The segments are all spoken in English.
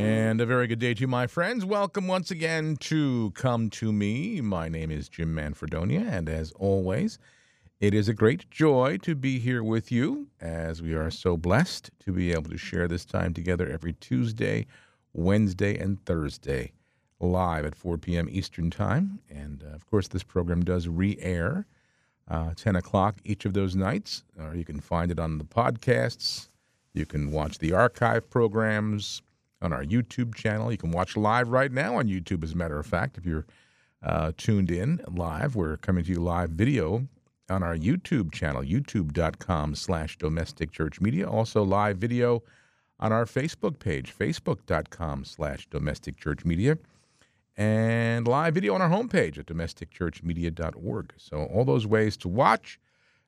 And a very good day to you, my friends. Welcome once again to Come to Me. My name is Jim Manfredonia, and as always, it is a great joy to be here with you as we are so blessed to be able to share this time together every Tuesday, Wednesday, and Thursday live at 4 p.m. Eastern Time. And uh, of course, this program does re air uh, 10 o'clock each of those nights, or you can find it on the podcasts. You can watch the archive programs on our YouTube channel. You can watch live right now on YouTube, as a matter of fact, if you're uh, tuned in live. We're coming to you live video on our YouTube channel, youtube.com slash domestic church media. Also live video on our Facebook page, facebook.com slash domestic church media and live video on our homepage at domesticchurchmedia.org. So, all those ways to watch.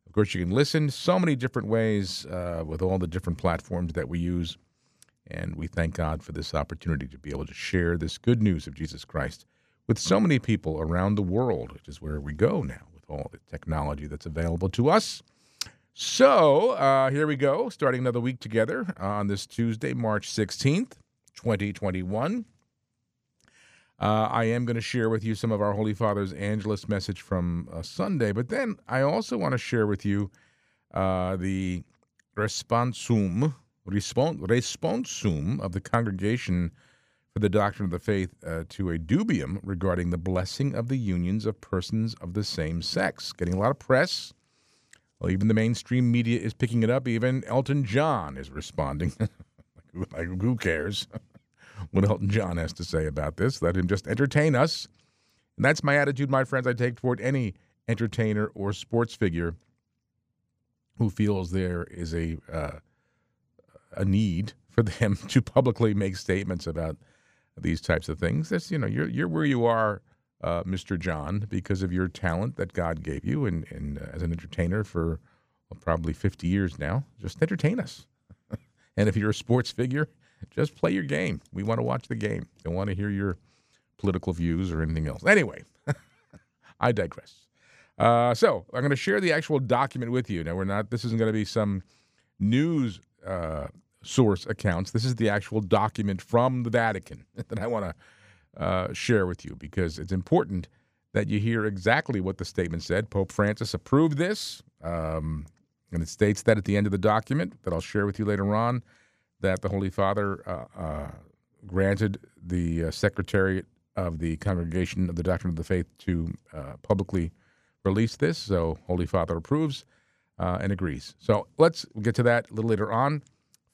Of course, you can listen so many different ways uh, with all the different platforms that we use. And we thank God for this opportunity to be able to share this good news of Jesus Christ with so many people around the world, which is where we go now with all the technology that's available to us. So, uh, here we go, starting another week together on this Tuesday, March 16th, 2021. Uh, I am going to share with you some of our Holy Father's Angelus message from uh, Sunday, but then I also want to share with you uh, the responsum, respon- responsum of the Congregation for the Doctrine of the Faith uh, to a dubium regarding the blessing of the unions of persons of the same sex. Getting a lot of press. Well, even the mainstream media is picking it up. Even Elton John is responding. like, who cares? what Elton John has to say about this. Let him just entertain us. And that's my attitude, my friends, I take toward any entertainer or sports figure who feels there is a uh, a need for them to publicly make statements about these types of things. That's you know you're you're where you are, uh, Mr. John, because of your talent that God gave you, and and uh, as an entertainer for well, probably 50 years now. Just entertain us. and if you're a sports figure, just play your game. We want to watch the game. Don't want to hear your political views or anything else. Anyway, I digress. Uh, so I'm going to share the actual document with you. Now we're not. This isn't going to be some news uh, source accounts. This is the actual document from the Vatican that I want to uh, share with you because it's important that you hear exactly what the statement said. Pope Francis approved this, um, and it states that at the end of the document that I'll share with you later on that the Holy Father uh, uh, granted the uh, Secretariat of the Congregation of the Doctrine of the Faith to publicly release this. So, Holy Father approves uh, and agrees. So, let's get to that a little later on.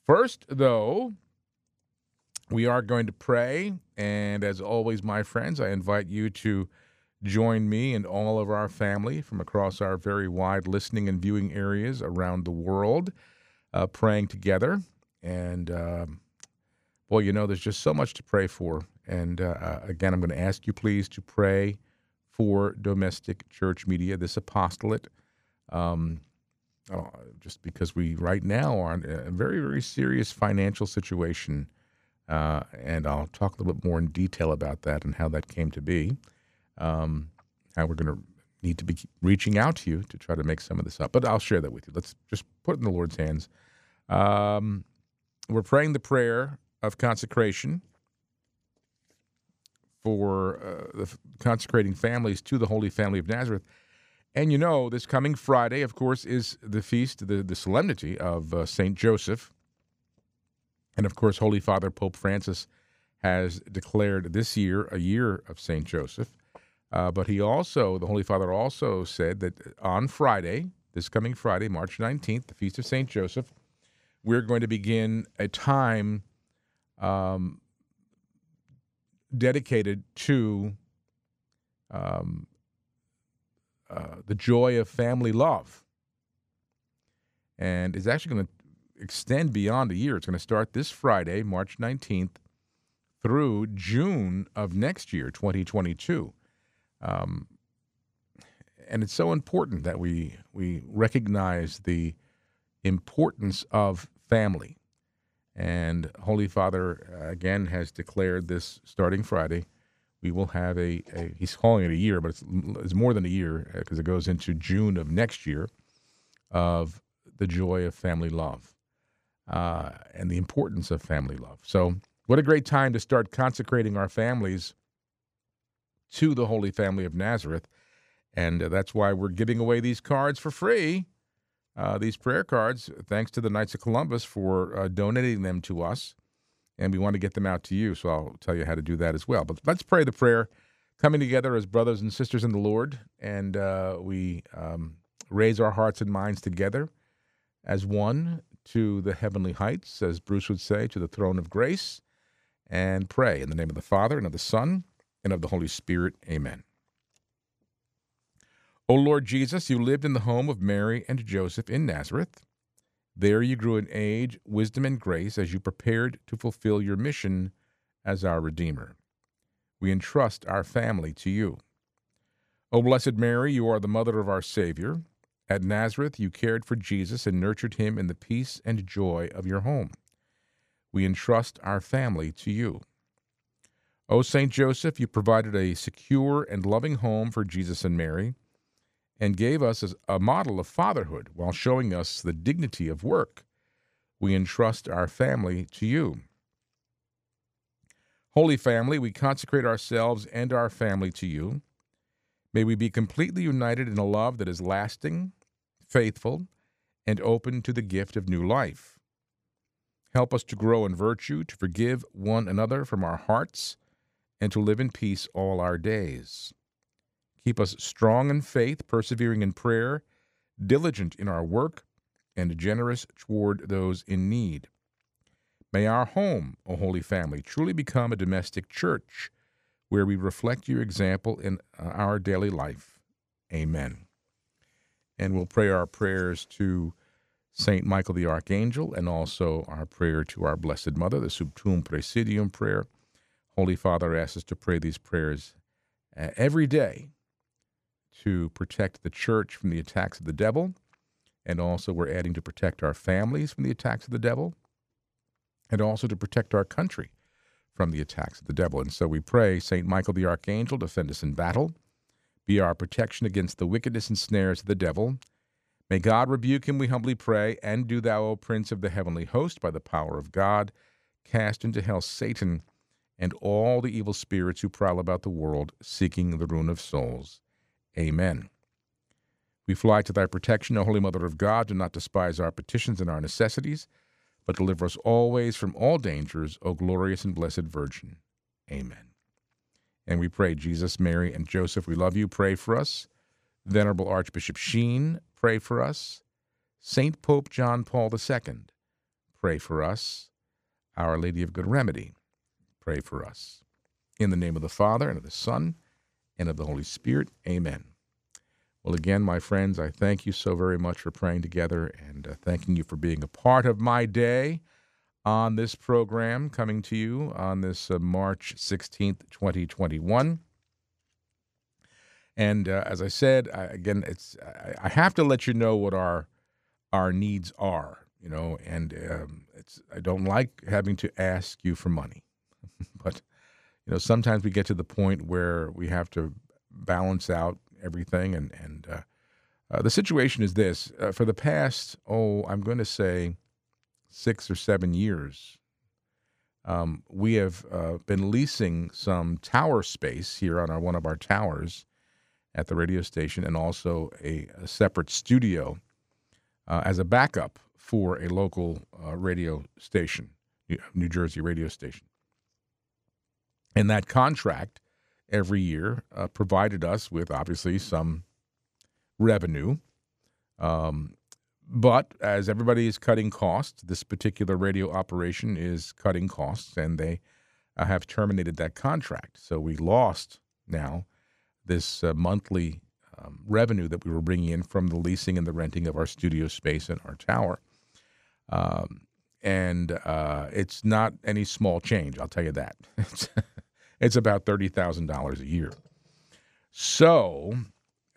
First, though, we are going to pray. And as always, my friends, I invite you to join me and all of our family from across our very wide listening and viewing areas around the world, uh, praying together. And um, boy, you know, there's just so much to pray for. And uh, uh again, I'm going to ask you please to pray for domestic church media, this apostolate. Um, oh, just because we right now are in a very, very serious financial situation. Uh, and I'll talk a little bit more in detail about that and how that came to be. Um, how we're going to need to be reaching out to you to try to make some of this up. But I'll share that with you. Let's just put it in the Lord's hands. Um, we're praying the prayer of consecration for uh, the consecrating families to the Holy Family of Nazareth. And you know, this coming Friday, of course, is the feast, the, the solemnity of uh, St. Joseph. And of course, Holy Father Pope Francis has declared this year a year of St. Joseph. Uh, but he also, the Holy Father also said that on Friday, this coming Friday, March 19th, the feast of St. Joseph, we're going to begin a time um, dedicated to um, uh, the joy of family love. And it's actually going to extend beyond a year. It's going to start this Friday, March 19th, through June of next year, 2022. Um, and it's so important that we we recognize the importance of family. And Holy Father uh, again has declared this starting Friday. We will have a, a he's calling it a year, but it's, it's more than a year because uh, it goes into June of next year of the joy of family love uh, and the importance of family love. So, what a great time to start consecrating our families to the Holy Family of Nazareth. And uh, that's why we're giving away these cards for free uh, these prayer cards, thanks to the Knights of Columbus for uh, donating them to us. And we want to get them out to you. So I'll tell you how to do that as well. But let's pray the prayer coming together as brothers and sisters in the Lord. And uh, we um, raise our hearts and minds together as one to the heavenly heights, as Bruce would say, to the throne of grace, and pray in the name of the Father and of the Son and of the Holy Spirit. Amen. O Lord Jesus, you lived in the home of Mary and Joseph in Nazareth. There you grew in age, wisdom, and grace as you prepared to fulfill your mission as our Redeemer. We entrust our family to you. O Blessed Mary, you are the mother of our Savior. At Nazareth, you cared for Jesus and nurtured him in the peace and joy of your home. We entrust our family to you. O Saint Joseph, you provided a secure and loving home for Jesus and Mary and gave us a model of fatherhood while showing us the dignity of work. We entrust our family to you. Holy Family, we consecrate ourselves and our family to you. May we be completely united in a love that is lasting, faithful, and open to the gift of new life. Help us to grow in virtue, to forgive one another from our hearts, and to live in peace all our days. Keep us strong in faith, persevering in prayer, diligent in our work, and generous toward those in need. May our home, O Holy Family, truly become a domestic church where we reflect your example in uh, our daily life. Amen. And we'll pray our prayers to Saint Michael the Archangel and also our prayer to our Blessed Mother, the Sub Tuum Praesidium prayer. Holy Father asks us to pray these prayers uh, every day to protect the church from the attacks of the devil. And also, we're adding to protect our families from the attacks of the devil, and also to protect our country from the attacks of the devil. And so we pray, St. Michael the Archangel, defend us in battle, be our protection against the wickedness and snares of the devil. May God rebuke him, we humbly pray, and do thou, O Prince of the heavenly host, by the power of God, cast into hell Satan and all the evil spirits who prowl about the world, seeking the ruin of souls. Amen. We fly to thy protection, O Holy Mother of God. Do not despise our petitions and our necessities, but deliver us always from all dangers, O glorious and blessed Virgin. Amen. And we pray, Jesus, Mary, and Joseph, we love you. Pray for us. Venerable Archbishop Sheen, pray for us. Saint Pope John Paul II, pray for us. Our Lady of Good Remedy, pray for us. In the name of the Father, and of the Son, and of the Holy Spirit. Amen. Well, again, my friends, I thank you so very much for praying together and uh, thanking you for being a part of my day on this program coming to you on this uh, March 16th, 2021. And uh, as I said, I, again, it's I, I, have to let you know what our our needs are, you know, and um, it's I don't like having to ask you for money, but you know, sometimes we get to the point where we have to balance out everything. And, and uh, uh, the situation is this uh, for the past, oh, I'm going to say six or seven years, um, we have uh, been leasing some tower space here on our, one of our towers at the radio station and also a, a separate studio uh, as a backup for a local uh, radio station, New Jersey radio station. And that contract every year uh, provided us with obviously some revenue. Um, but as everybody is cutting costs, this particular radio operation is cutting costs, and they uh, have terminated that contract. So we lost now this uh, monthly um, revenue that we were bringing in from the leasing and the renting of our studio space and our tower. Um, and uh, it's not any small change, I'll tell you that. it's about $30,000 a year. So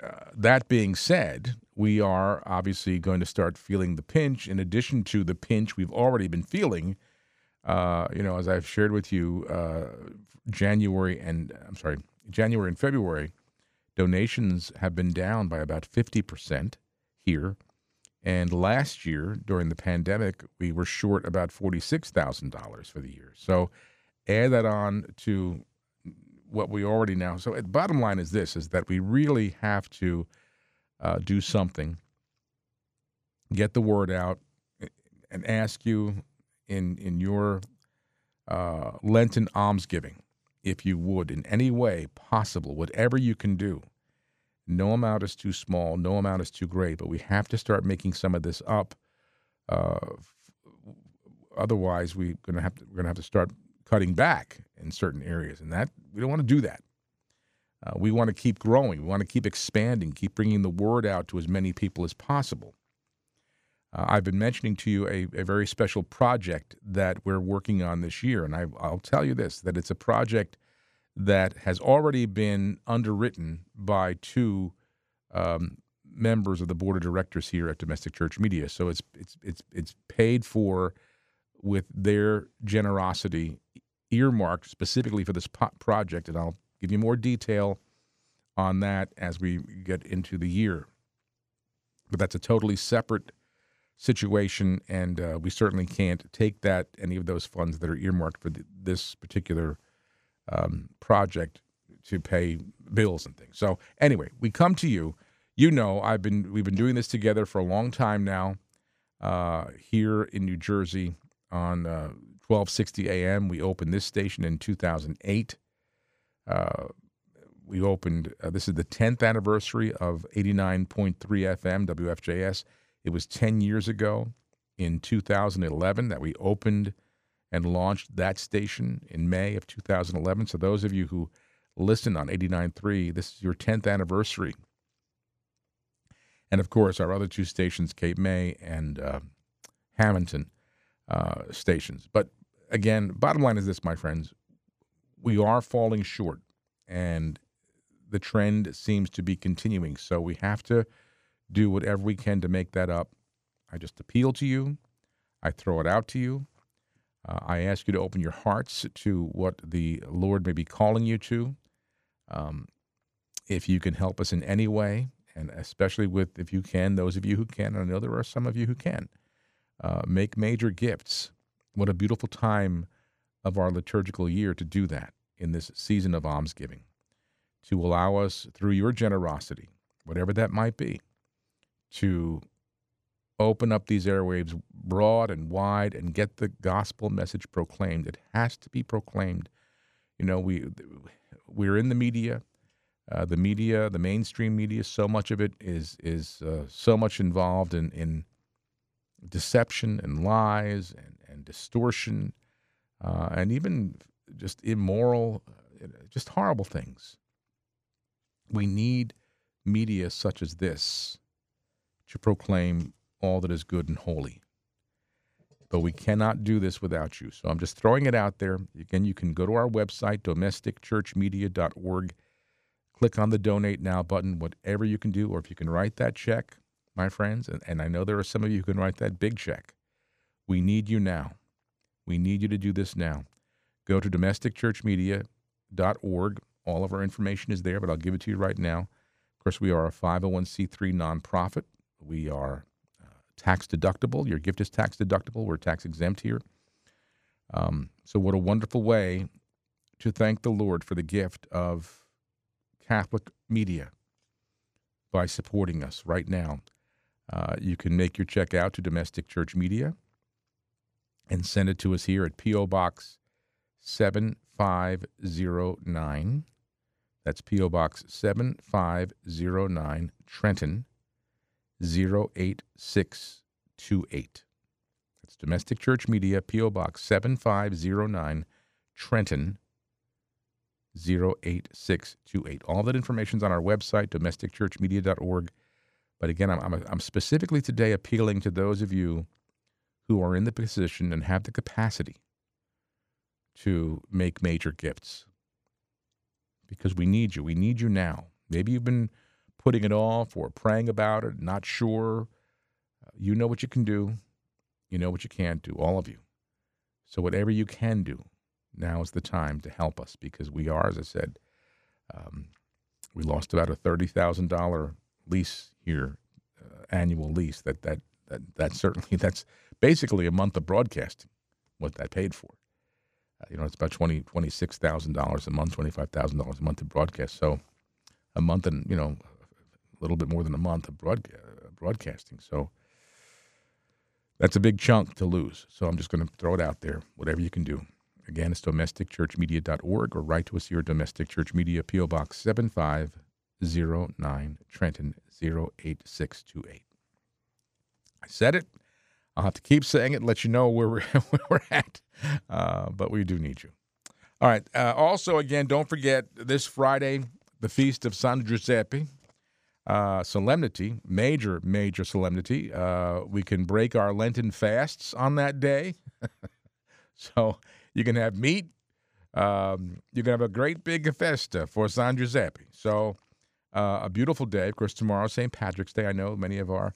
uh, that being said, we are obviously going to start feeling the pinch. In addition to the pinch we've already been feeling, uh, you know, as I've shared with you, uh, January and I'm sorry, January and February, donations have been down by about fifty percent here. And last year, during the pandemic, we were short about $46,000 for the year. So add that on to what we already know. So the bottom line is this, is that we really have to uh, do something, get the word out, and ask you in, in your uh, Lenten almsgiving, if you would, in any way possible, whatever you can do, no amount is too small, no amount is too great, but we have to start making some of this up. Uh, otherwise, we're gonna have to we're gonna have to start cutting back in certain areas, and that we don't want to do that. Uh, we want to keep growing. We want to keep expanding, keep bringing the word out to as many people as possible. Uh, I've been mentioning to you a, a, very special project that we're working on this year, and I, I'll tell you this: that it's a project that has already been underwritten by two um, members of the board of directors here at Domestic Church Media. So it's it's it's it's paid for with their generosity, earmarked specifically for this project, and I'll give you more detail on that as we get into the year. But that's a totally separate situation, and uh, we certainly can't take that any of those funds that are earmarked for this particular um, project to pay bills and things. So anyway, we come to you. You know, I've been we've been doing this together for a long time now uh, here in New Jersey on uh, 1260 AM. We opened this station in 2008. Uh, we opened. Uh, this is the 10th anniversary of 89.3 FM WFJS. It was 10 years ago in 2011 that we opened and launched that station in May of 2011. So those of you who listen on 89.3, this is your 10th anniversary. And of course, our other two stations, Cape May and uh, Hamilton uh, stations. But again, bottom line is this, my friends: we are falling short, and the trend seems to be continuing. So we have to do whatever we can to make that up. I just appeal to you. I throw it out to you. Uh, I ask you to open your hearts to what the Lord may be calling you to. Um, if you can help us in any way, and especially with, if you can, those of you who can, I know there are some of you who can, uh, make major gifts. What a beautiful time of our liturgical year to do that in this season of almsgiving, to allow us through your generosity, whatever that might be, to open up these airwaves broad and wide and get the gospel message proclaimed. It has to be proclaimed. You know, we we're in the media. Uh, the media, the mainstream media, so much of it is is uh, so much involved in in deception and lies and, and distortion, uh, and even just immoral, uh, just horrible things. We need media such as this to proclaim all that is good and holy. But we cannot do this without you. So I'm just throwing it out there. Again, you can go to our website, domesticchurchmedia.org, click on the donate now button, whatever you can do, or if you can write that check, my friends, and, and I know there are some of you who can write that big check. We need you now. We need you to do this now. Go to domesticchurchmedia.org. All of our information is there, but I'll give it to you right now. Of course, we are a 501c3 nonprofit. We are tax deductible. Your gift is tax deductible. We're tax exempt here. Um, so, what a wonderful way to thank the Lord for the gift of Catholic media by supporting us right now. Uh, you can make your check out to Domestic Church Media and send it to us here at P.O. Box 7509. That's P.O. Box 7509, Trenton, 08628. That's Domestic Church Media, P.O. Box 7509, Trenton 08628. All that information is on our website, domesticchurchmedia.org. But again, I'm, I'm, I'm specifically today appealing to those of you who are in the position and have the capacity to make major gifts because we need you. We need you now. Maybe you've been putting it off or praying about it, not sure, uh, you know what you can do. You know what you can't do, all of you. So, whatever you can do, now is the time to help us because we are, as I said, um, we lost about a $30,000 lease here, uh, annual lease. That, that, that, that certainly, that's basically a month of broadcasting, what that paid for. Uh, you know, it's about twenty twenty six thousand dollars a month, twenty five thousand dollars a month to broadcast. So, a month and you know, a little bit more than a month of broadca- broadcasting. So, that's a big chunk to lose. So I'm just going to throw it out there. Whatever you can do. Again, it's domesticchurchmedia.org or write to us here at Domestic Church Media, P.O. Box 7509, Trenton 08628. I said it. I'll have to keep saying it, let you know where we're, where we're at. Uh, but we do need you. All right. Uh, also, again, don't forget this Friday, the Feast of San Giuseppe. Uh, solemnity, major, major solemnity. Uh, we can break our Lenten fasts on that day. so you can have meat. Um, you can have a great big festa for San Giuseppe. So uh, a beautiful day. Of course, tomorrow, St. Patrick's Day. I know many of our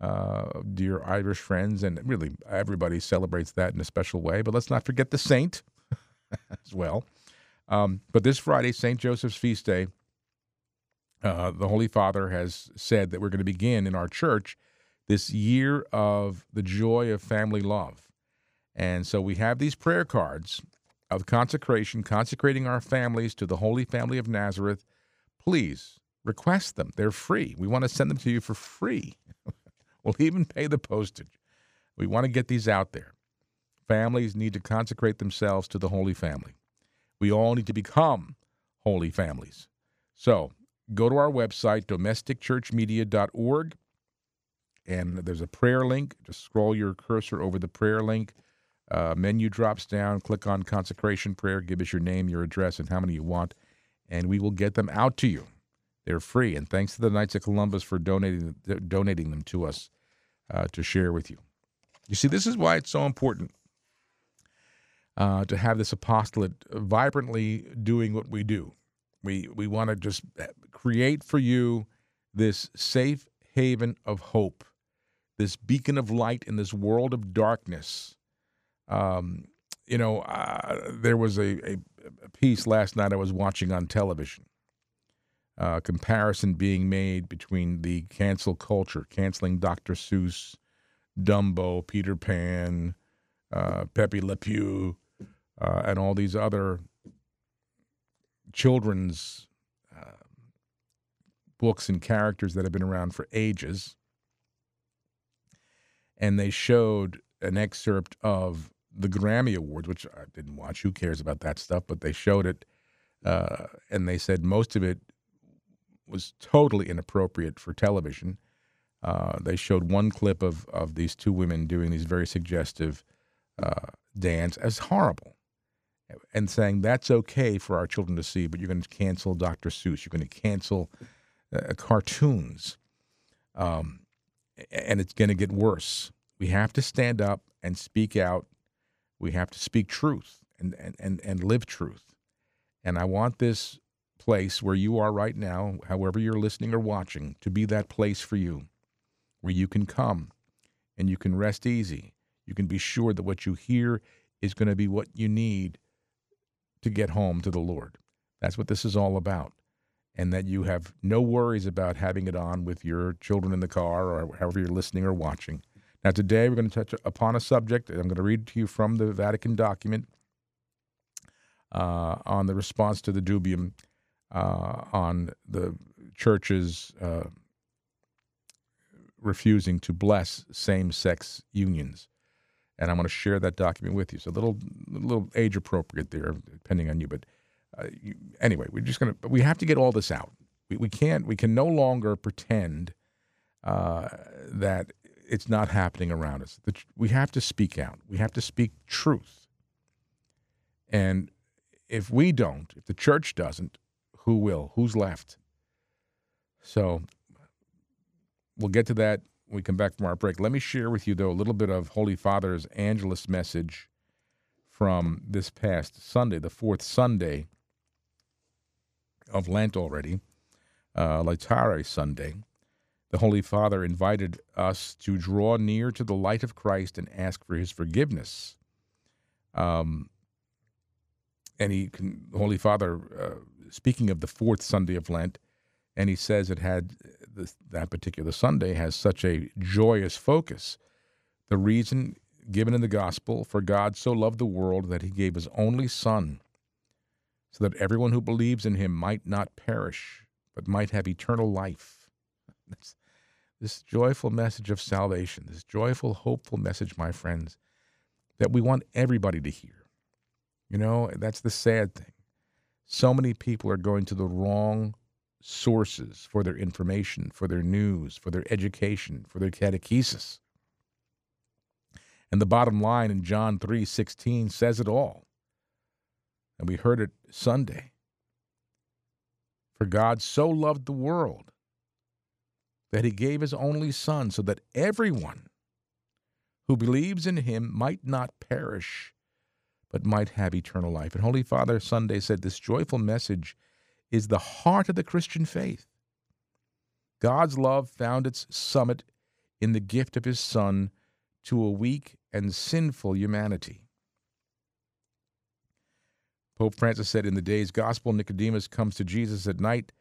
uh, dear Irish friends, and really everybody celebrates that in a special way. But let's not forget the saint as well. Um, but this Friday, St. Joseph's feast day, uh, the Holy Father has said that we're going to begin in our church this year of the joy of family love. And so we have these prayer cards of consecration, consecrating our families to the Holy Family of Nazareth. Please request them. They're free. We want to send them to you for free. we'll even pay the postage. We want to get these out there. Families need to consecrate themselves to the Holy Family. We all need to become holy families. So go to our website, domesticchurchmedia.org, and there's a prayer link. Just scroll your cursor over the prayer link. Uh, menu drops down. Click on consecration prayer. Give us your name, your address, and how many you want, and we will get them out to you. They're free, and thanks to the Knights of Columbus for donating donating them to us uh, to share with you. You see, this is why it's so important uh, to have this apostolate vibrantly doing what we do. We we want to just create for you this safe haven of hope, this beacon of light in this world of darkness. Um, you know, uh, there was a, a, a, piece last night I was watching on television. Uh, comparison being made between the cancel culture, canceling Dr. Seuss, Dumbo, Peter Pan, uh, Pepe Le Pew, uh, and all these other children's uh, books and characters that have been around for ages. And they showed an excerpt of the Grammy Awards, which I didn't watch. Who cares about that stuff? But they showed it, uh, and they said most of it was totally inappropriate for television. Uh, they showed one clip of of these two women doing these very suggestive uh, dance as horrible and saying that's okay for our children to see, but you're going to cancel Dr. Seuss, you're going to cancel uh, cartoons, um, and it's going to get worse. We have to stand up and speak out. We have to speak truth and, and, and, and live truth. And I want this place where you are right now, however you're listening or watching, to be that place for you where you can come and you can rest easy. You can be sure that what you hear is going to be what you need to get home to the Lord. That's what this is all about. And that you have no worries about having it on with your children in the car or however you're listening or watching. Now, today we're going to touch upon a subject, I'm going to read to you from the Vatican document uh, on the response to the dubium uh, on the churches uh, refusing to bless same sex unions and I'm going to share that document with you. So a little, little age appropriate there, depending on you. But uh, you, anyway, we're just going to. We have to get all this out. We, we can't. We can no longer pretend uh, that it's not happening around us. The, we have to speak out. We have to speak truth. And if we don't, if the church doesn't, who will? Who's left? So we'll get to that when we come back from our break. Let me share with you, though, a little bit of Holy Father's Angelus message from this past Sunday, the fourth Sunday of Lent already. uh, Laetare Sunday, the Holy Father invited us to draw near to the light of Christ and ask for his forgiveness. Um, and he, Holy Father, uh, speaking of the fourth Sunday of Lent, and he says it had this, that particular Sunday has such a joyous focus. The reason given in the gospel for God so loved the world that he gave his only Son, so that everyone who believes in him might not perish, but might have eternal life. This, this joyful message of salvation, this joyful, hopeful message, my friends, that we want everybody to hear. You know, that's the sad thing. So many people are going to the wrong sources for their information, for their news, for their education, for their catechesis. And the bottom line in John 3:16 says it all. And we heard it Sunday. For God so loved the world that he gave his only son so that everyone who believes in him might not perish but might have eternal life. And Holy Father Sunday said this joyful message is the heart of the Christian faith. God's love found its summit in the gift of his Son to a weak and sinful humanity. Pope Francis said, In the day's gospel, Nicodemus comes to Jesus at night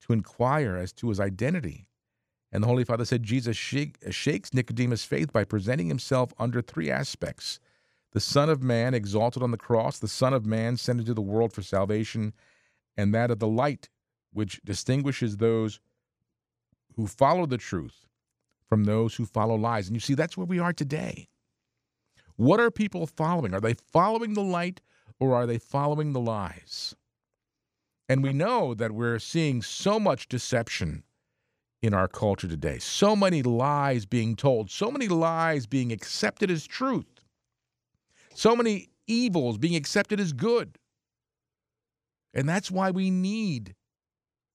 to inquire as to his identity. And the Holy Father said Jesus shakes Nicodemus' faith by presenting himself under three aspects the Son of Man exalted on the cross, the Son of Man sent into the world for salvation, and that of the light, which distinguishes those who follow the truth from those who follow lies. And you see, that's where we are today. What are people following? Are they following the light or are they following the lies? And we know that we're seeing so much deception in our culture today, so many lies being told, so many lies being accepted as truth, so many evils being accepted as good. And that's why we need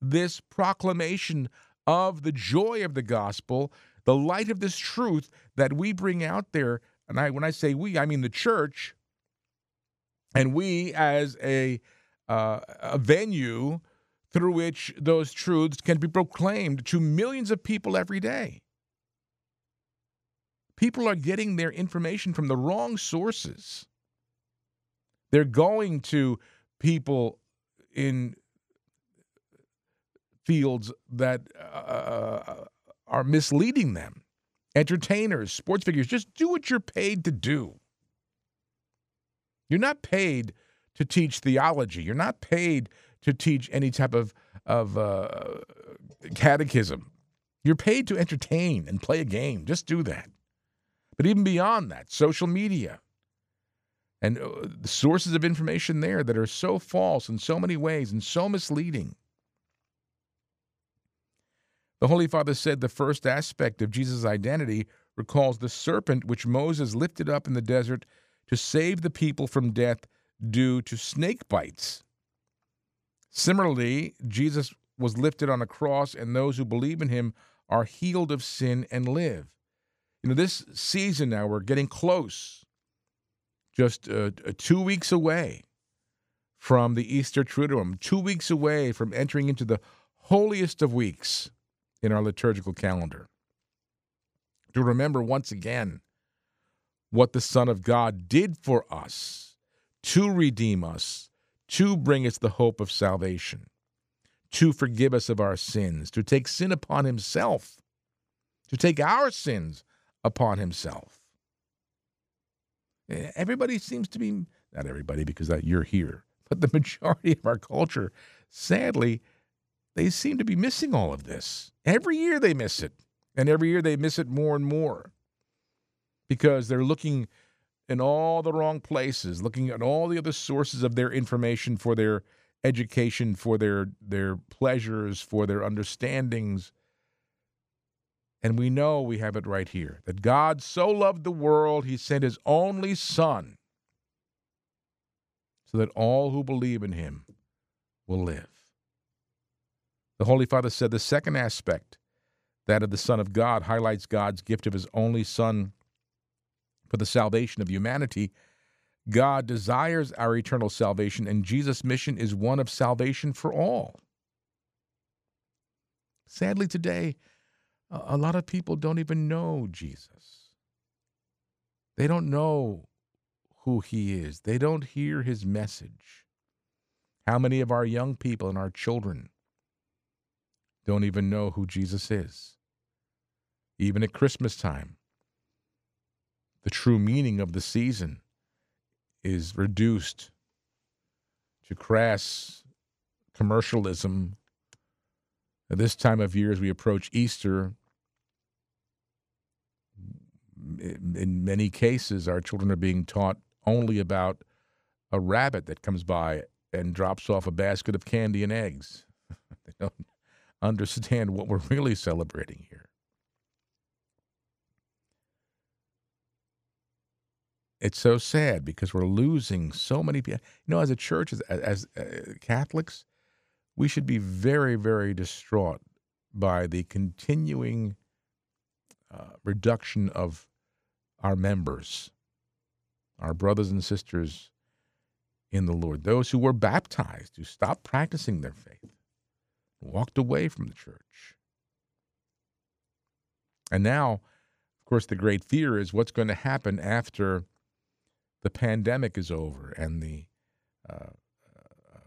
this proclamation of the joy of the gospel, the light of this truth that we bring out there. And I, when I say we, I mean the church, and we as a uh, a venue through which those truths can be proclaimed to millions of people every day. People are getting their information from the wrong sources. They're going to people in fields that uh, are misleading them. Entertainers, sports figures, just do what you're paid to do. You're not paid to teach theology. You're not paid to teach any type of of uh, catechism. You're paid to entertain and play a game. Just do that. But even beyond that, social media, and uh, the sources of information there that are so false in so many ways and so misleading. The Holy Father said the first aspect of Jesus' identity recalls the serpent which Moses lifted up in the desert to save the people from death due to snake bites. Similarly, Jesus was lifted on a cross, and those who believe in him are healed of sin and live. You know, this season now, we're getting close just uh, uh, two weeks away from the Easter Triduum, two weeks away from entering into the holiest of weeks in our liturgical calendar. To remember once again what the Son of God did for us to redeem us, to bring us the hope of salvation, to forgive us of our sins, to take sin upon Himself, to take our sins upon Himself. Eh, everybody seems to be, not everybody because you're here, but the majority of our culture, sadly, they seem to be missing all of this. Every year they miss it. And every year they miss it more and more because they're looking in all the wrong places, looking at all the other sources of their information for their education, for their, their pleasures, for their understandings. And we know we have it right here that God so loved the world, he sent his only Son so that all who believe in him will live. The Holy Father said the second aspect, that of the Son of God, highlights God's gift of his only Son for the salvation of humanity. God desires our eternal salvation, and Jesus' mission is one of salvation for all. Sadly, today, a lot of people don't even know Jesus. They don't know who he is, they don't hear his message. How many of our young people and our children don't even know who Jesus is? Even at Christmas time, the true meaning of the season is reduced to crass commercialism. At this time of year, as we approach Easter, in many cases, our children are being taught only about a rabbit that comes by and drops off a basket of candy and eggs. they don't understand what we're really celebrating here. It's so sad because we're losing so many people. You know, as a church, as, as uh, Catholics, we should be very, very distraught by the continuing uh, reduction of our members, our brothers and sisters in the Lord, those who were baptized, who stopped practicing their faith, walked away from the church. And now, of course, the great fear is what's going to happen after the pandemic is over and the uh, uh,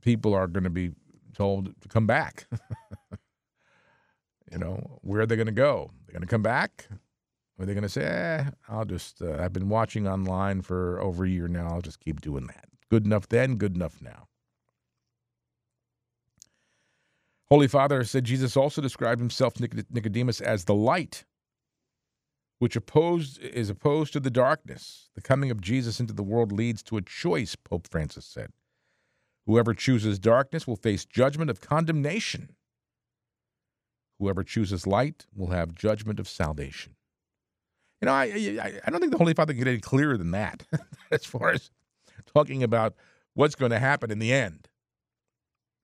people are going to be told to come back. you know, where are they going to go? They're going to come back? Or are they going to say, eh, I'll just, uh, I've been watching online for over a year now. I'll just keep doing that. Good enough then, good enough now. Holy Father said Jesus also described himself, Nicodemus, as the light which opposed is opposed to the darkness. The coming of Jesus into the world leads to a choice, Pope Francis said. Whoever chooses darkness will face judgment of condemnation. Whoever chooses light will have judgment of salvation. You know, I, I, I don't think the Holy Father can get any clearer than that as far as talking about what's going to happen in the end.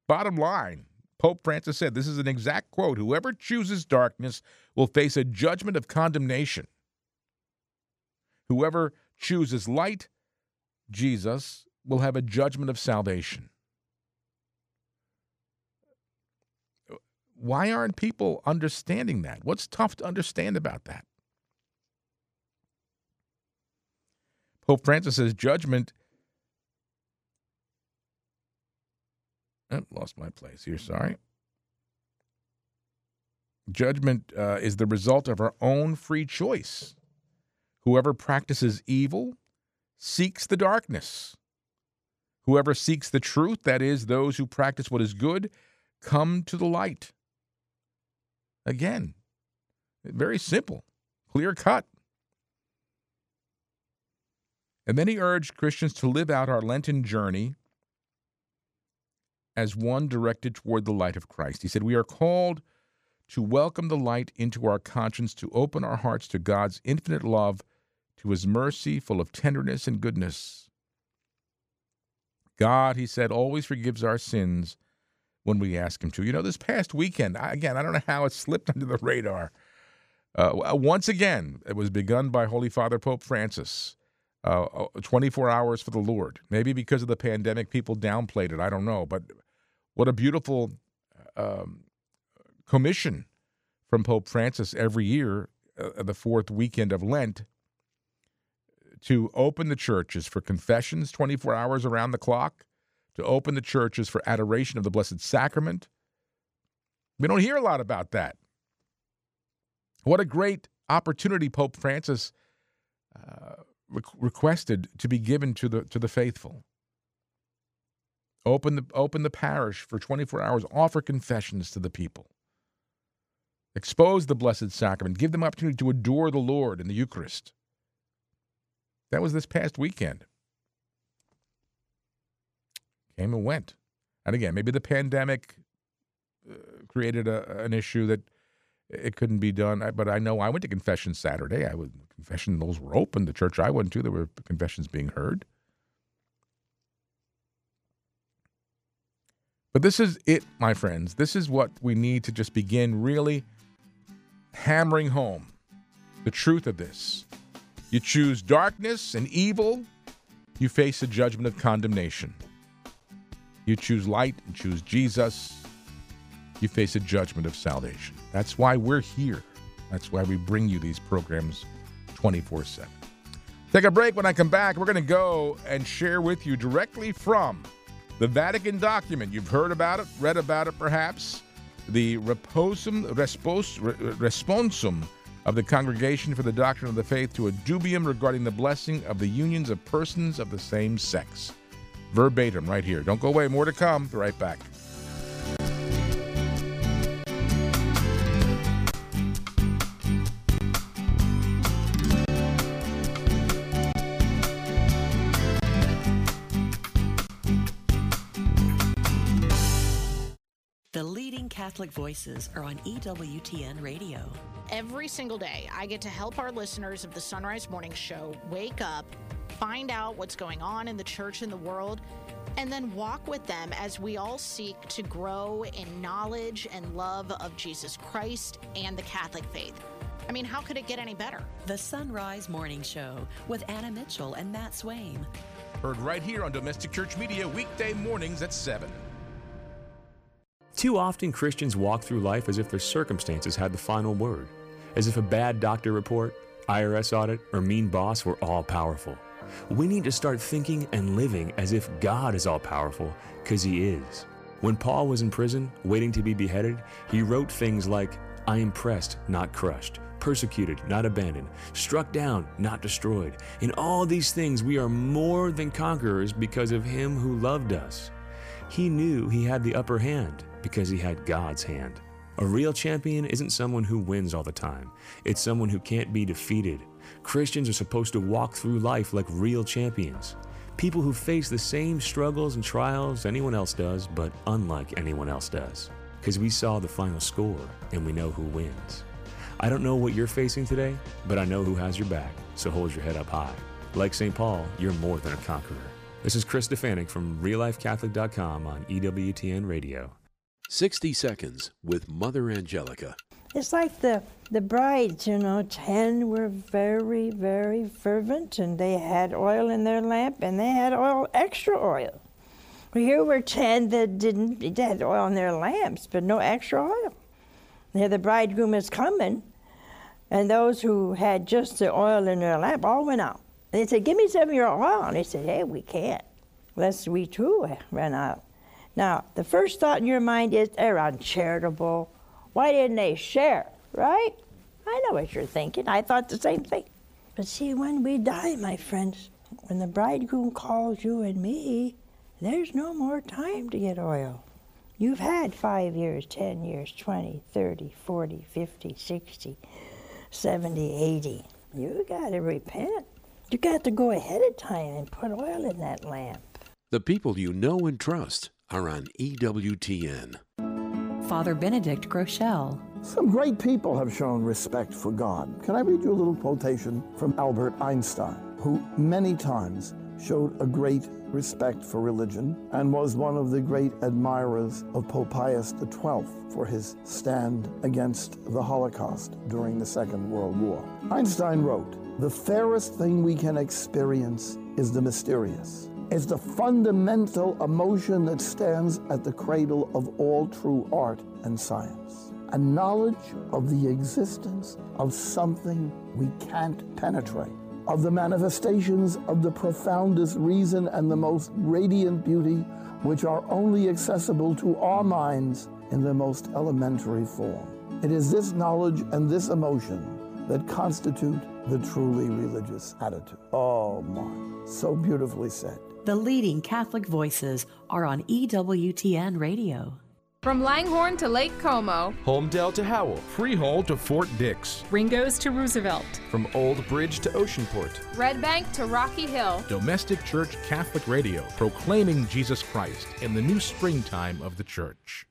Bottom line, Pope Francis said, this is an exact quote whoever chooses darkness will face a judgment of condemnation. Whoever chooses light, Jesus, will have a judgment of salvation. Why aren't people understanding that? What's tough to understand about that? Pope Francis says judgment Oh, lost my place here. Sorry. Judgment uh, is the result of our own free choice. Whoever practices evil seeks the darkness. Whoever seeks the truth, that is, those who practice what is good, come to the light. Again, very simple, clear cut. And then he urged Christians to live out our Lenten journey as one directed toward the light of Christ. He said, We are called to welcome the light into our conscience, to open our hearts to God's infinite love, to his mercy, full of tenderness and goodness. God, he said, always forgives our sins when we ask him to. You know, this past weekend, again, I don't know how it slipped under the radar. Uh, once again, it was begun by Holy Father Pope Francis. Uh, uh 24 hours for the Lord. Maybe because of the pandemic, people downplayed it. I don't know. But what a beautiful um, commission from Pope Francis every year, uh, the fourth weekend of Lent, to open the churches for confessions 24 hours around the clock, to open the churches for adoration of the Blessed Sacrament. We don't hear a lot about that. What a great opportunity Pope Francis uh, re- requested to be given to the to the faithful. Open the, open the parish for 24 hours, offer confessions to the people. Expose the Blessed Sacrament, give them opportunity to adore the Lord in the Eucharist. That was this past weekend. Came and went. And again, maybe the pandemic uh, created a, an issue that it couldn't be done. But I know I went to confession Saturday. I was confession those were open. The church I went to, there were confessions being heard. But this is it, my friends. This is what we need to just begin really hammering home the truth of this. You choose darkness and evil, you face a judgment of condemnation. You choose light and choose Jesus, you face a judgment of salvation. That's why we're here. That's why we bring you these programs 24 7. Take a break. When I come back, we're going to go and share with you directly from the Vatican document. You've heard about it, read about it perhaps. The Reposum, Respos, Responsum of the Congregation for the Doctrine of the Faith to a dubium regarding the blessing of the unions of persons of the same sex. Verbatim, right here. Don't go away. More to come. Be right back. The leading Catholic voices are on EWTN Radio. Every single day, I get to help our listeners of the Sunrise Morning Show wake up, find out what's going on in the church and the world, and then walk with them as we all seek to grow in knowledge and love of Jesus Christ and the Catholic faith. I mean, how could it get any better? The Sunrise Morning Show with Anna Mitchell and Matt Swaim. Heard right here on Domestic Church Media, weekday mornings at 7. Too often, Christians walk through life as if their circumstances had the final word, as if a bad doctor report, IRS audit, or mean boss were all powerful. We need to start thinking and living as if God is all powerful, because He is. When Paul was in prison, waiting to be beheaded, he wrote things like, I am pressed, not crushed, persecuted, not abandoned, struck down, not destroyed. In all these things, we are more than conquerors because of Him who loved us. He knew he had the upper hand because he had God's hand. A real champion isn't someone who wins all the time, it's someone who can't be defeated. Christians are supposed to walk through life like real champions. People who face the same struggles and trials anyone else does, but unlike anyone else does. Because we saw the final score and we know who wins. I don't know what you're facing today, but I know who has your back, so hold your head up high. Like St. Paul, you're more than a conqueror. This is Chris Stefanick from RealLifeCatholic.com on EWTN Radio. 60 Seconds with Mother Angelica. It's like the, the brides, you know, 10 were very, very fervent and they had oil in their lamp and they had oil, extra oil. Here were 10 that didn't, they had oil in their lamps, but no extra oil. Here the bridegroom is coming, and those who had just the oil in their lamp all went out. They said, Give me some of your oil. And they said, Hey, we can't, lest we too run out. Now, the first thought in your mind is they're uncharitable. Why didn't they share? Right? I know what you're thinking. I thought the same thing. But see, when we die, my friends, when the bridegroom calls you and me, there's no more time to get oil. You've had five years, 10 years, 20, 30, 40, 50, 60, 70, 80. You got to repent. You got to go ahead of time and put oil in that lamp. The people you know and trust are on EWTN. Father Benedict Groeschel. Some great people have shown respect for God. Can I read you a little quotation from Albert Einstein, who many times showed a great respect for religion and was one of the great admirers of Pope Pius XII for his stand against the Holocaust during the Second World War. Einstein wrote, The fairest thing we can experience is the mysterious. It's the fundamental emotion that stands at the cradle of all true art and science. A knowledge of the existence of something we can't penetrate of the manifestations of the profoundest reason and the most radiant beauty, which are only accessible to our minds in their most elementary form. It is this knowledge and this emotion that constitute the truly religious attitude. Oh my, so beautifully said. The leading Catholic voices are on EWTN Radio. From Langhorne to Lake Como, Holmdel to Howell, Freehold to Fort Dix, Ringoes to Roosevelt, from Old Bridge to Oceanport, Red Bank to Rocky Hill. Domestic Church Catholic Radio, proclaiming Jesus Christ in the new springtime of the church.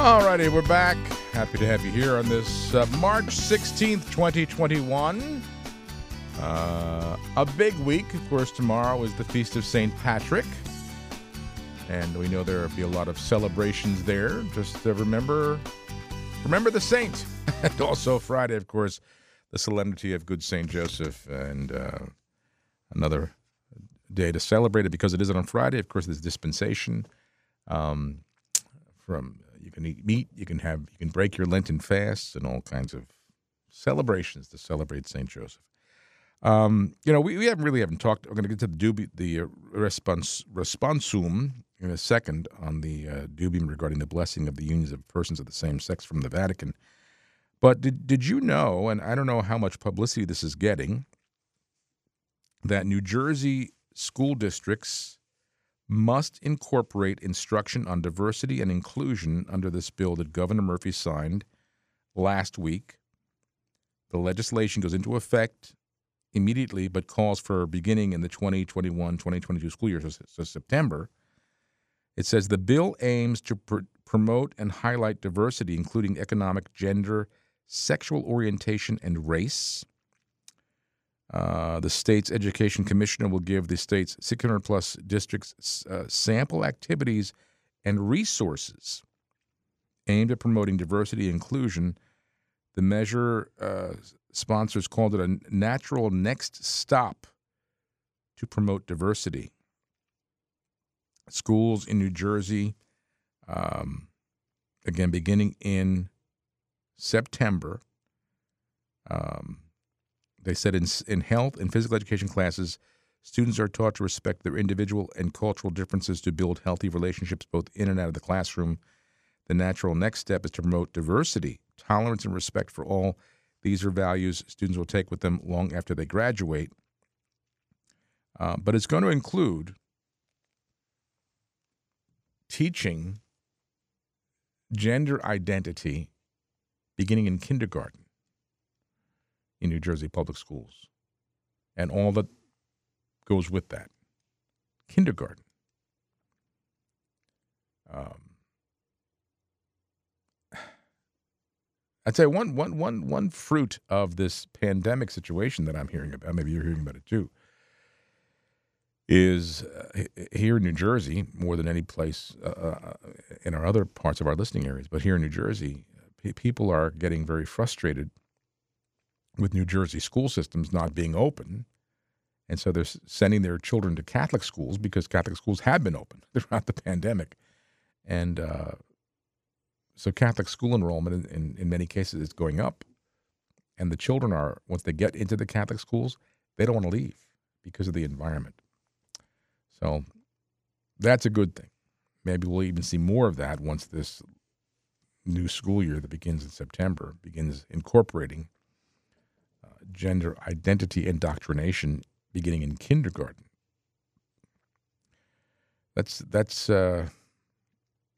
Alrighty, we're back. Happy to have you here on this uh, March 16th, 2021. Uh, a big week. Of course, tomorrow is the Feast of St. Patrick. And we know there will be a lot of celebrations there. Just to remember, remember the saint. and also Friday, of course, the solemnity of Good Saint Joseph and uh, another day to celebrate it because it is on Friday. Of course, there's dispensation. Um, from can eat meat, you can have you can break your Lenten fasts and all kinds of celebrations to celebrate Saint Joseph. Um, you know, we, we haven't really haven't talked. We're going to get to the dubi, the uh, respons, responsum in a second on the uh, dubium regarding the blessing of the unions of persons of the same sex from the Vatican. But did did you know? And I don't know how much publicity this is getting. That New Jersey school districts must incorporate instruction on diversity and inclusion under this bill that Governor Murphy signed last week. The legislation goes into effect immediately, but calls for beginning in the 2021 2022 school year, so, so September. It says the bill aims to pr- promote and highlight diversity, including economic, gender, sexual orientation, and race. Uh, the state's education commissioner will give the state's 600 plus districts uh, sample activities and resources aimed at promoting diversity and inclusion. The measure uh, sponsors called it a natural next stop to promote diversity. Schools in New Jersey, um, again, beginning in September, um, they said in, in health and physical education classes, students are taught to respect their individual and cultural differences to build healthy relationships both in and out of the classroom. The natural next step is to promote diversity, tolerance, and respect for all these are values students will take with them long after they graduate. Uh, but it's going to include teaching gender identity beginning in kindergarten in New Jersey public schools and all that goes with that. Kindergarten. Um, I'd say one, one, one, one fruit of this pandemic situation that I'm hearing about, maybe you're hearing about it too, is uh, here in New Jersey, more than any place uh, uh, in our other parts of our listening areas, but here in New Jersey, p- people are getting very frustrated with New Jersey school systems not being open. And so they're sending their children to Catholic schools because Catholic schools have been open throughout the pandemic. And uh, so Catholic school enrollment in, in, in, many cases is going up. And the children are, once they get into the Catholic schools, they don't want to leave because of the environment. So that's a good thing. Maybe we'll even see more of that once this new school year that begins in September begins incorporating gender identity indoctrination beginning in kindergarten. That's that's uh,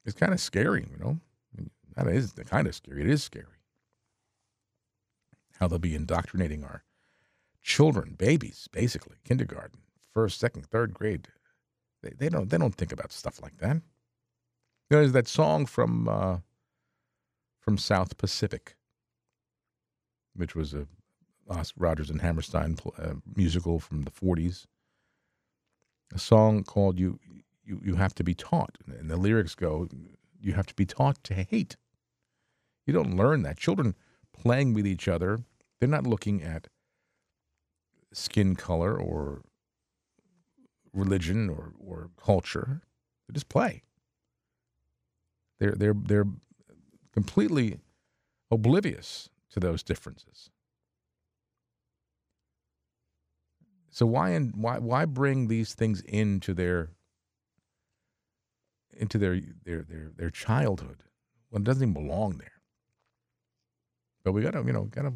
it's kind of scary, you know. That is the kind of scary. It is scary how they'll be indoctrinating our children, babies, basically, kindergarten, first, second, third grade. They, they don't they don't think about stuff like that. You know, there's that song from uh, from South Pacific, which was a Rodgers and Hammerstein uh, musical from the 40s. A song called "You You You Have to Be Taught," and the lyrics go, "You have to be taught to hate." You don't learn that. Children playing with each other, they're not looking at skin color or religion or, or culture. They just play. They're they're they're completely oblivious to those differences. So why and why why bring these things into their into their their their their childhood when it doesn't even belong there? But we got to, you know, got to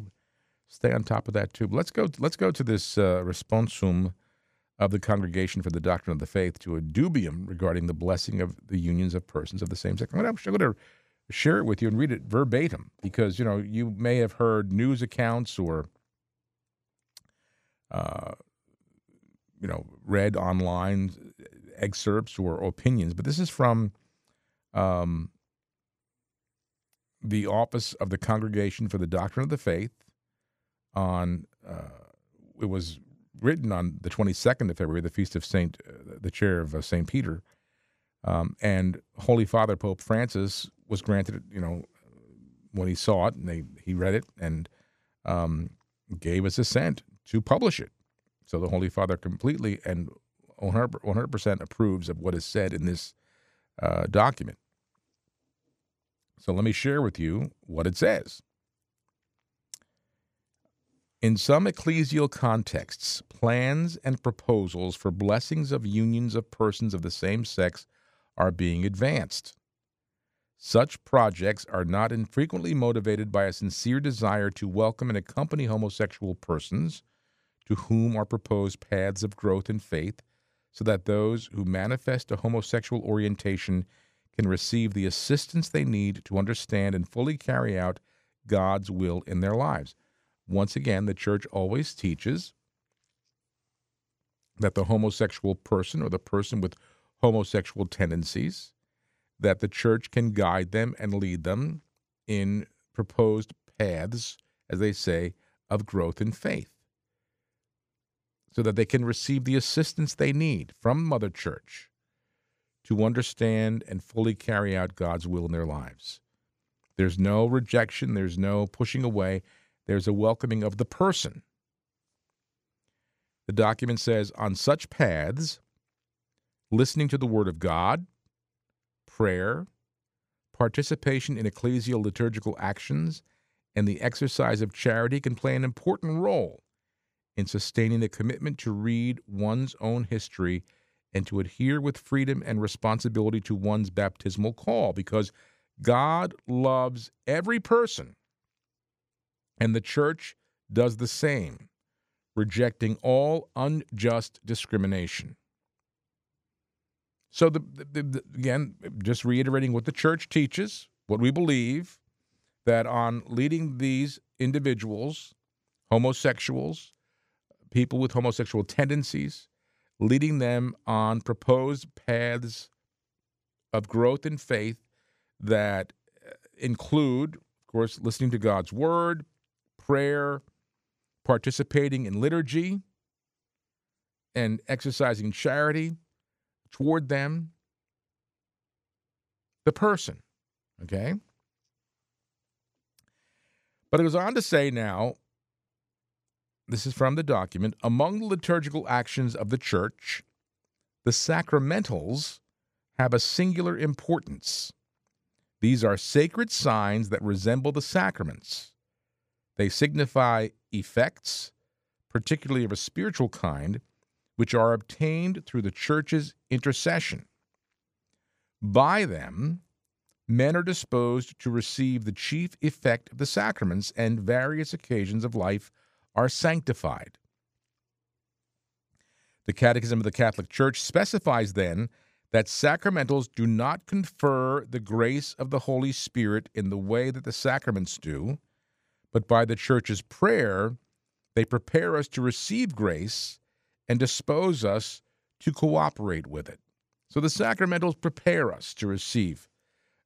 stay on top of that too. But let's go. Let's go to this uh, responsum of the Congregation for the Doctrine of the Faith to a dubium regarding the blessing of the unions of persons of the same sex. I'm going to share it with you and read it verbatim because you know you may have heard news accounts or uh, you know read online excerpts or opinions, but this is from um, the office of the Congregation for the Doctrine of the Faith on uh, it was written on the 22nd of February, the feast of Saint, uh, the chair of uh, Saint Peter, um, and Holy Father Pope Francis was granted, you know, when he saw it and they, he read it, and um, gave his assent to publish it. So the Holy Father completely and 100% approves of what is said in this uh, document. So let me share with you what it says. In some ecclesial contexts, plans and proposals for blessings of unions of persons of the same sex are being advanced. Such projects are not infrequently motivated by a sincere desire to welcome and accompany homosexual persons to whom are proposed paths of growth in faith, so that those who manifest a homosexual orientation can receive the assistance they need to understand and fully carry out God's will in their lives. Once again, the church always teaches that the homosexual person or the person with homosexual tendencies that the church can guide them and lead them in proposed paths as they say of growth in faith so that they can receive the assistance they need from mother church to understand and fully carry out God's will in their lives there's no rejection there's no pushing away there's a welcoming of the person. The document says on such paths, listening to the Word of God, prayer, participation in ecclesial liturgical actions, and the exercise of charity can play an important role in sustaining the commitment to read one's own history and to adhere with freedom and responsibility to one's baptismal call because God loves every person and the church does the same, rejecting all unjust discrimination. So, the, the, the, again, just reiterating what the church teaches, what we believe, that on leading these individuals, homosexuals, people with homosexual tendencies, leading them on proposed paths of growth in faith that uh, include, of course, listening to God's word, prayer, participating in liturgy, and exercising charity toward them, the person. Okay? But it goes on to say now, this is from the document, among the liturgical actions of the church, the sacramentals have a singular importance. These are sacred signs that resemble the sacraments. They signify effects, particularly of a spiritual kind, which are obtained through the church's intercession. By them, men are disposed to receive the chief effect of the sacraments, and various occasions of life are sanctified. The Catechism of the Catholic Church specifies then that sacramentals do not confer the grace of the Holy Spirit in the way that the sacraments do, but by the church's prayer, they prepare us to receive grace and dispose us to cooperate with it. So the sacramentals prepare us to receive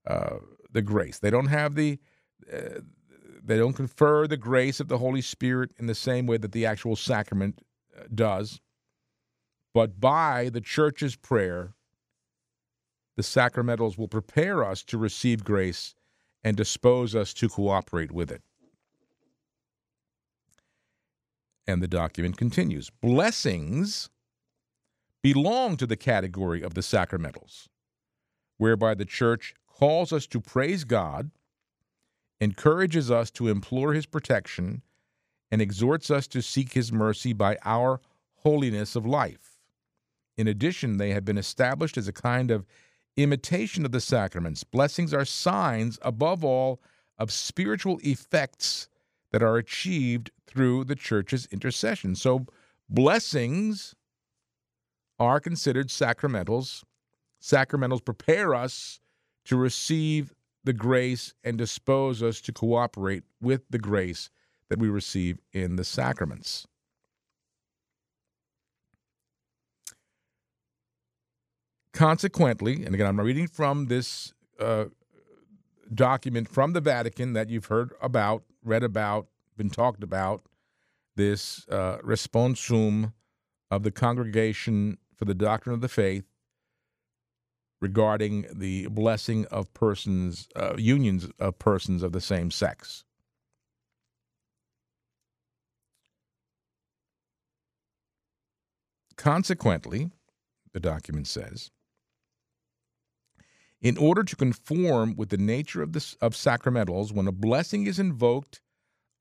uh, the grace. They don't have the, uh, they don't confer the grace of the Holy Spirit in the same way that the actual sacrament uh, does. But by the church's prayer, the sacramentals will prepare us to receive grace and dispose us to cooperate with it. And the document continues Blessings belong to the category of the sacramentals, whereby the church calls us to praise God, encourages us to implore his protection, and exhorts us to seek his mercy by our holiness of life. In addition, they have been established as a kind of imitation of the sacraments. Blessings are signs, above all, of spiritual effects that are achieved through the church's intercession. So blessings are considered sacramentals. Sacramentals prepare us to receive the grace and dispose us to cooperate with the grace that we receive in the sacraments. Consequently, and again, I'm reading from this uh, document from the Vatican that you've heard about, read about, been talked about, this uh, responsum of the Congregation for the Doctrine of the Faith regarding the blessing of persons, uh, unions of persons of the same sex. Consequently, the document says, in order to conform with the nature of, the of sacramentals, when a blessing is invoked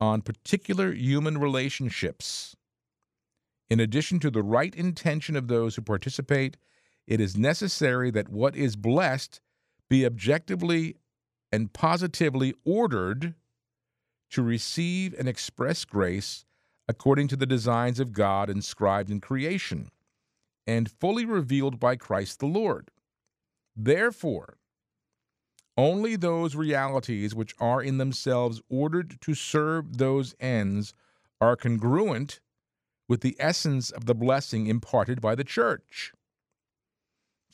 on particular human relationships, in addition to the right intention of those who participate, it is necessary that what is blessed be objectively and positively ordered to receive and express grace according to the designs of God inscribed in creation and fully revealed by Christ the Lord. Therefore, only those realities which are in themselves ordered to serve those ends are congruent with the essence of the blessing imparted by the church.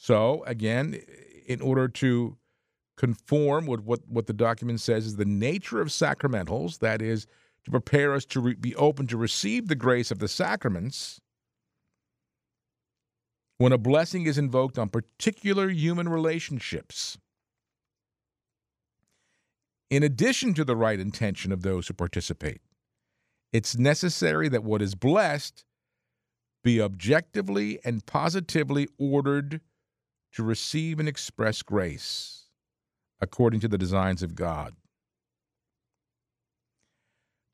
So, again, in order to conform with what, what the document says is the nature of sacramentals, that is, to prepare us to re- be open to receive the grace of the sacraments, when a blessing is invoked on particular human relationships, in addition to the right intention of those who participate, it's necessary that what is blessed be objectively and positively ordered to receive and express grace according to the designs of God.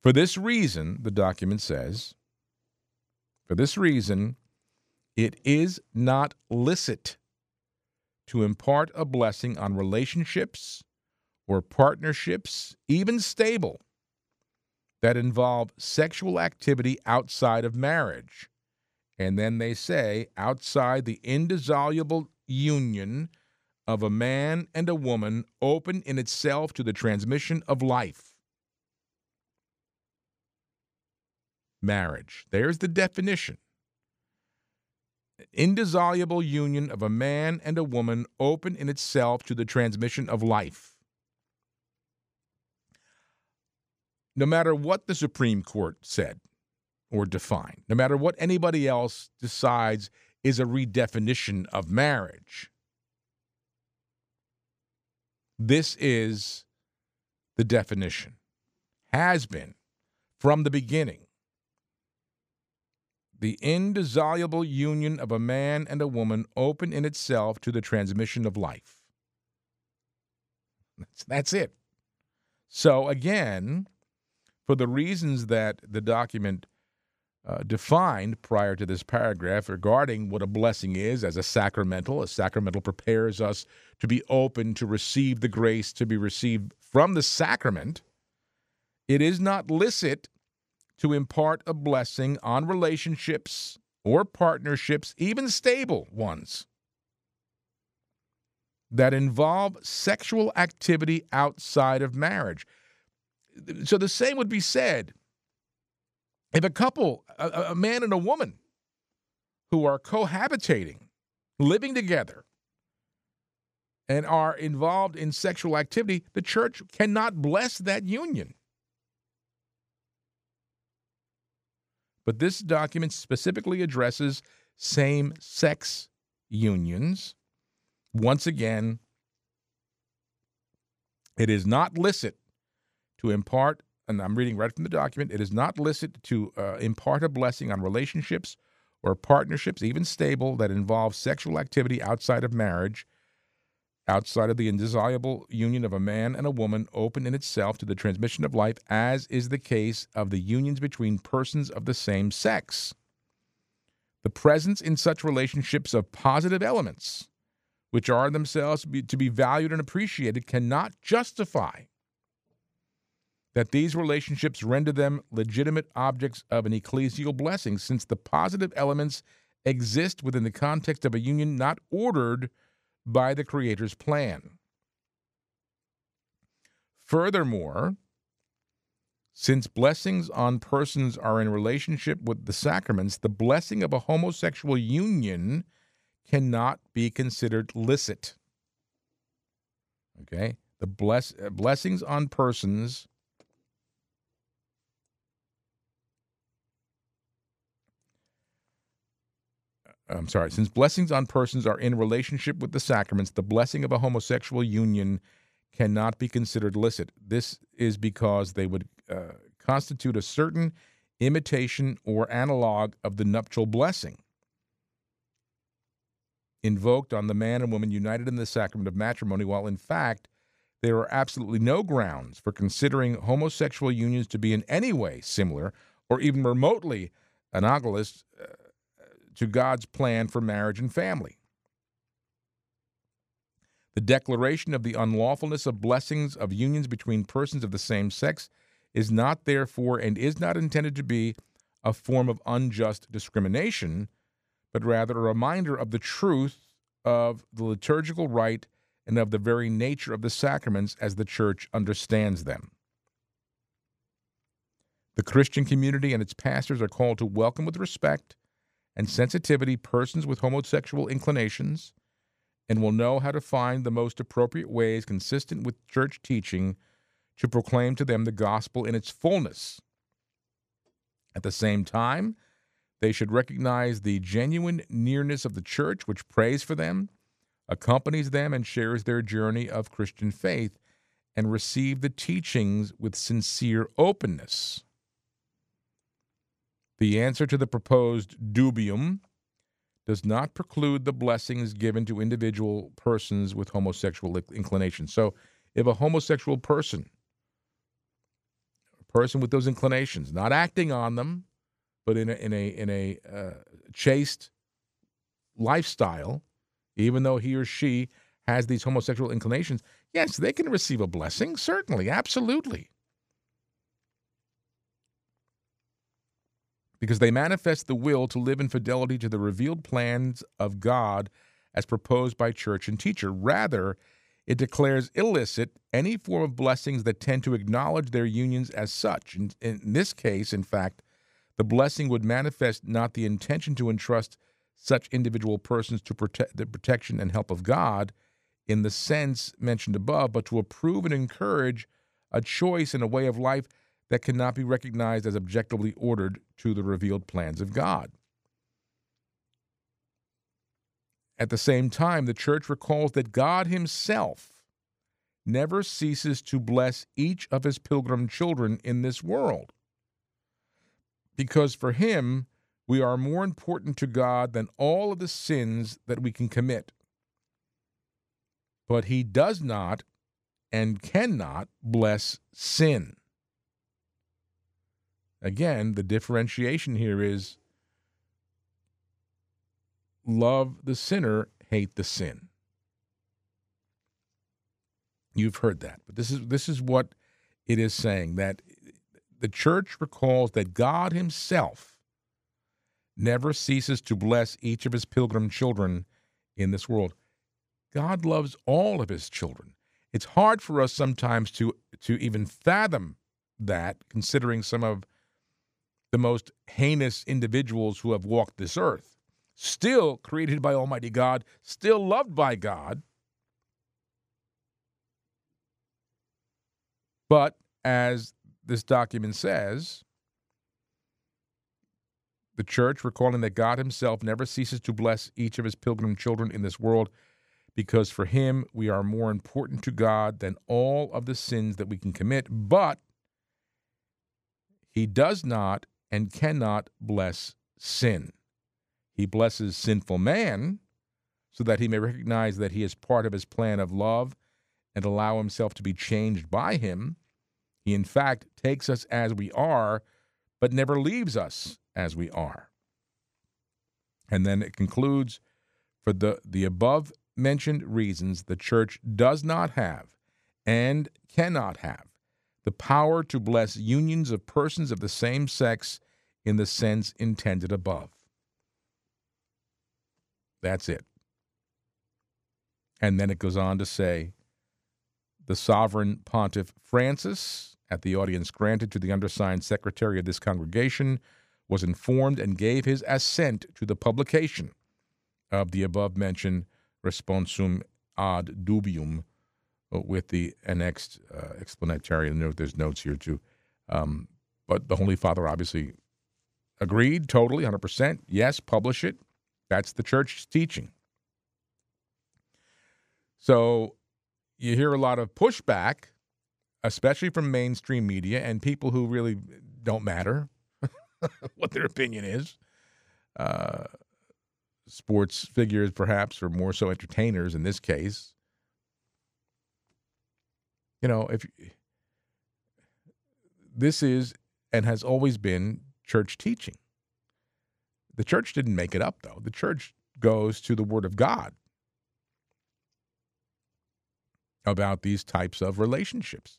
For this reason, the document says, for this reason, it is not licit to impart a blessing on relationships or partnerships, even stable, that involve sexual activity outside of marriage. And then they say, outside the indissoluble union of a man and a woman, open in itself to the transmission of life. Marriage. There's the definition indissoluble union of a man and a woman open in itself to the transmission of life. No matter what the Supreme Court said or defined, no matter what anybody else decides is a redefinition of marriage, this is the definition, has been from the beginning the indissoluble union of a man and a woman open in itself to the transmission of life. That's, that's it. So, again, for the reasons that the document uh, defined prior to this paragraph regarding what a blessing is as a sacramental, a sacramental prepares us to be open to receive the grace to be received from the sacrament. It is not licit to impart a blessing on relationships or partnerships, even stable ones, that involve sexual activity outside of marriage. So the same would be said if a couple, a, a man and a woman, who are cohabitating, living together, and are involved in sexual activity, the church cannot bless that union. But this document specifically addresses same sex unions. Once again, it is not licit to impart, and I'm reading right from the document, it is not licit to uh, impart a blessing on relationships or partnerships, even stable, that involve sexual activity outside of marriage outside of the indissoluble union of a man and a woman open in itself to the transmission of life, as is the case of the unions between persons of the same sex. The presence in such relationships of positive elements, which are themselves to be valued and appreciated, cannot justify that these relationships render them legitimate objects of an ecclesial blessing, since the positive elements exist within the context of a union not ordered by the Creator's plan. Furthermore, since blessings on persons are in relationship with the sacraments, the blessing of a homosexual union cannot be considered licit. Okay? The bless, uh, blessings on persons I'm sorry, since blessings on persons are in relationship with the sacraments, the blessing of a homosexual union cannot be considered licit. This is because they would uh, constitute a certain imitation or analog of the nuptial blessing. invoked on the man and woman united in the sacrament of matrimony, while in fact there are absolutely no grounds for considering homosexual unions to be in any way similar or even remotely analogous uh, to God's plan for marriage and family. The declaration of the unlawfulness of blessings of unions between persons of the same sex is not, therefore, and is not intended to be a form of unjust discrimination, but rather a reminder of the truth of the liturgical rite and of the very nature of the sacraments as the Church understands them. The Christian community and its pastors are called to welcome with respect and sensitivity persons with homosexual inclinations and will know how to find the most appropriate ways consistent with church teaching to proclaim to them the gospel in its fullness. At the same time, they should recognize the genuine nearness of the church, which prays for them accompanies them and shares their journey of Christian faith, and receive the teachings with sincere openness. The answer to the proposed dubium does not preclude the blessings given to individual persons with homosexual inclinations. So, if a homosexual person, a person with those inclinations, not acting on them, but in a in a in a uh, chaste lifestyle, even though he or she has these homosexual inclinations, yes, they can receive a blessing, certainly, absolutely. Because they manifest the will to live in fidelity to the revealed plans of God as proposed by church and teacher. Rather, it declares illicit any form of blessings that tend to acknowledge their unions as such. In, in this case, in fact, the blessing would manifest not the intention to entrust such individual persons to protect the protection and help of God in the sense mentioned above, but to approve and encourage a choice and a way of life that cannot be recognized as objectively ordered to the revealed plans of God. At the same time, the church recalls that God Himself never ceases to bless each of His pilgrim children in this world. Because for Him, we are more important to God than all of the sins that we can commit. But He does not and cannot bless sin. Again, the differentiation here is love the sinner, hate the sin. You've heard that. But this is this is what it is saying that the church recalls that God himself never ceases to bless each of his pilgrim children in this world. God loves all of his children. It's hard for us sometimes to to even fathom that considering some of the most heinous individuals who have walked this earth, still created by Almighty God, still loved by God. But as this document says, the church, recalling that God Himself never ceases to bless each of His pilgrim children in this world, because for Him we are more important to God than all of the sins that we can commit. But He does not and cannot bless sin. He blesses sinful man so that he may recognize that he is part of his plan of love and allow himself to be changed by him. He, in fact, takes us as we are, but never leaves us as we are. And then it concludes for the, the above mentioned reasons, the church does not have and cannot have the power to bless unions of persons of the same sex in the sense intended above. That's it. And then it goes on to say the sovereign pontiff Francis, at the audience granted to the undersigned secretary of this congregation, was informed and gave his assent to the publication of the above mentioned responsum ad dubium uh, with the annexed uh, explanatory note. There's notes here too. Um, but the Holy Father obviously agreed totally, 100%. Yes, publish it. That's the church's teaching. So you hear a lot of pushback, especially from mainstream media and people who really don't matter. what their opinion is. Uh, sports figures, perhaps, or more so entertainers in this case. You know, if this is and has always been church teaching. The church didn't make it up, though. The church goes to the Word of God about these types of relationships.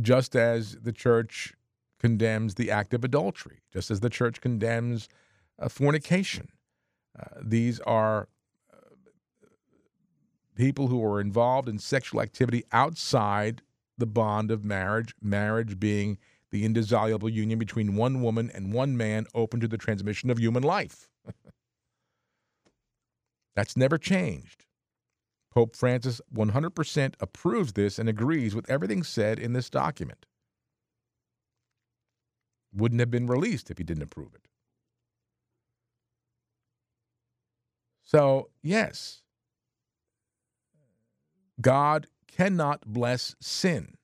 Just as the church condemns the act of adultery, just as the church condemns uh, fornication. Uh, these are uh, people who are involved in sexual activity outside the bond of marriage, marriage being the indissoluble union between one woman and one man open to the transmission of human life. That's never changed. Pope Francis 100% approves this and agrees with everything said in this document. Wouldn't have been released if he didn't approve it. So, yes, God cannot bless sin.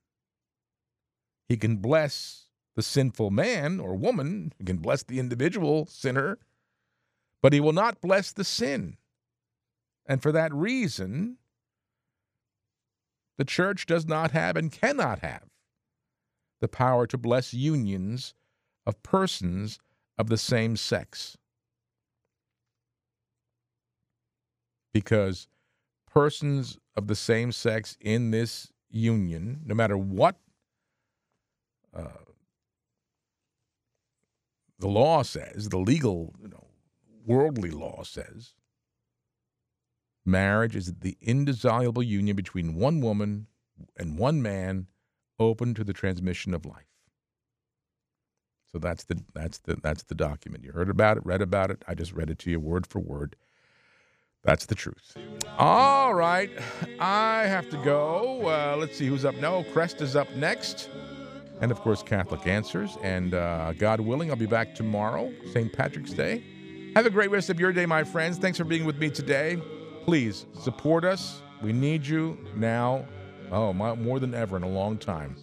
He can bless the sinful man or woman, he can bless the individual sinner, but he will not bless the sin. And for that reason, the church does not have and cannot have the power to bless unions of persons of the same sex. Because persons of the same sex in this union, no matter what the law says, the legal, you know, worldly law says, marriage is the indissoluble union between one woman and one man open to the transmission of life. So that's the that's the that's the document. You heard about it, read about it. I just read it to you word for word. That's the truth. All right, I have to go. Uh, let's see who's up. No, Kresta is up next, and of course Catholic Answers. And uh, God willing, I'll be back tomorrow, St. Patrick's Day. Have a great rest of your day, my friends. Thanks for being with me today. Please support us. We need you now. Oh, my, more than ever in a long time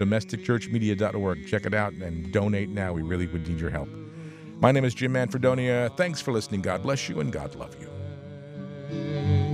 domesticchurchmedia.org. Check it out and donate now. We really would need your help. My name is Jim Manfredonia. Thanks for listening. God bless you and God love you.